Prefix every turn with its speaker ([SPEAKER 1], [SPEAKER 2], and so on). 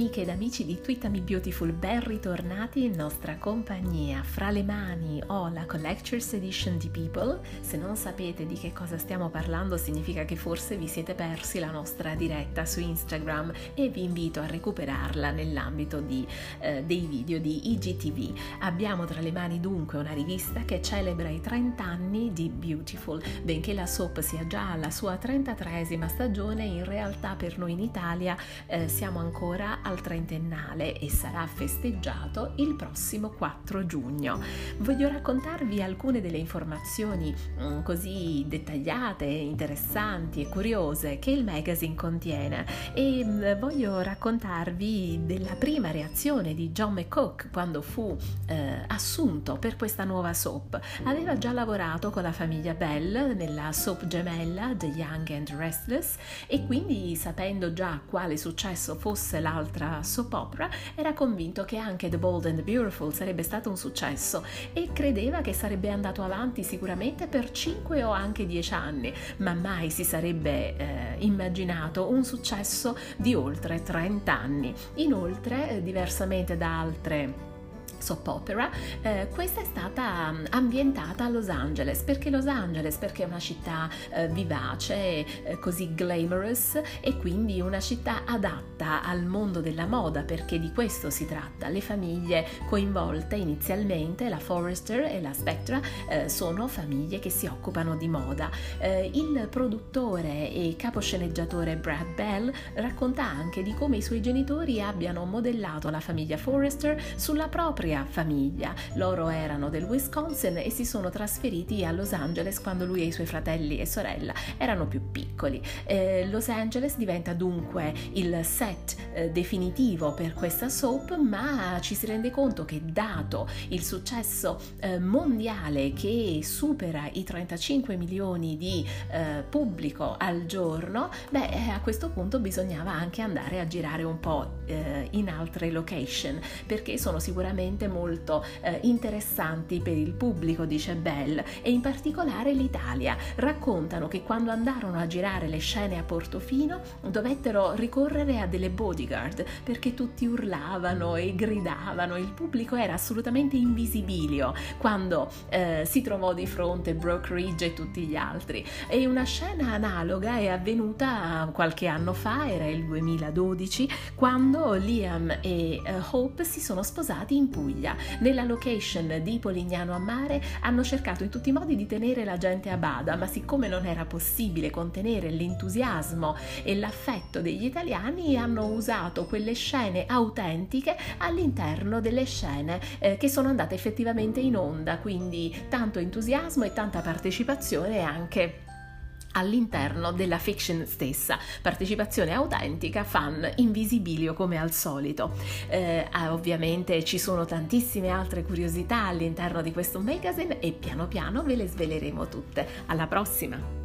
[SPEAKER 1] amiche ed amici di Twittami Beautiful, ben ritornati in nostra compagnia. Fra le mani ho la Collector's Edition di People. Se non sapete di che cosa stiamo parlando, significa che forse vi siete persi la nostra diretta su Instagram e vi invito a recuperarla nell'ambito di, eh, dei video di IGTV. Abbiamo tra le mani dunque una rivista che celebra i 30 anni di Beautiful. Benché la soap sia già alla sua 33esima stagione, in realtà per noi in Italia eh, siamo ancora al trentennale e sarà festeggiato il prossimo 4 giugno. Voglio raccontarvi alcune delle informazioni mm, così dettagliate, interessanti e curiose che il magazine contiene e mm, voglio raccontarvi della prima reazione di John McCook quando fu eh, assunto per questa nuova soap. Aveva già lavorato con la famiglia Bell nella soap gemella The Young and Restless e quindi sapendo già quale successo fosse la un'altra soap opera, era convinto che anche The Bold and the Beautiful sarebbe stato un successo e credeva che sarebbe andato avanti sicuramente per 5 o anche 10 anni, ma mai si sarebbe eh, immaginato un successo di oltre 30 anni. Inoltre, eh, diversamente da altre soap opera, eh, questa è stata mm, ambientata a Los Angeles. Perché Los Angeles? Perché è una città eh, vivace, eh, così glamorous e quindi una città adatta al mondo della moda perché di questo si tratta. Le famiglie coinvolte inizialmente, la Forrester e la Spectra, eh, sono famiglie che si occupano di moda. Eh, il produttore e caposceneggiatore Brad Bell racconta anche di come i suoi genitori abbiano modellato la famiglia Forrester sulla propria propria famiglia. Loro erano del Wisconsin e si sono trasferiti a Los Angeles quando lui e i suoi fratelli e sorella erano più piccoli. Eh, Los Angeles diventa dunque il set eh, definitivo per questa soap, ma ci si rende conto che dato il successo eh, mondiale che supera i 35 milioni di eh, pubblico al giorno, beh, eh, a questo punto bisognava anche andare a girare un po' eh, in altre location perché sono sicuramente veramente molto eh, interessanti per il pubblico, dice Bell, e in particolare l'Italia. Raccontano che quando andarono a girare le scene a Portofino dovettero ricorrere a delle bodyguard perché tutti urlavano e gridavano, il pubblico era assolutamente invisibilio quando eh, si trovò di fronte Brooke Ridge e tutti gli altri. E una scena analoga è avvenuta qualche anno fa, era il 2012, quando Liam e eh, Hope si sono sposati in Puglia Puglia. Nella location di Polignano a Mare hanno cercato in tutti i modi di tenere la gente a bada, ma siccome non era possibile contenere l'entusiasmo e l'affetto degli italiani, hanno usato quelle scene autentiche all'interno delle scene eh, che sono andate effettivamente in onda, quindi tanto entusiasmo e tanta partecipazione anche all'interno della fiction stessa, partecipazione autentica, fan invisibilio come al solito. Eh, ah, ovviamente ci sono tantissime altre curiosità all'interno di questo magazine e piano piano ve le sveleremo tutte. Alla prossima!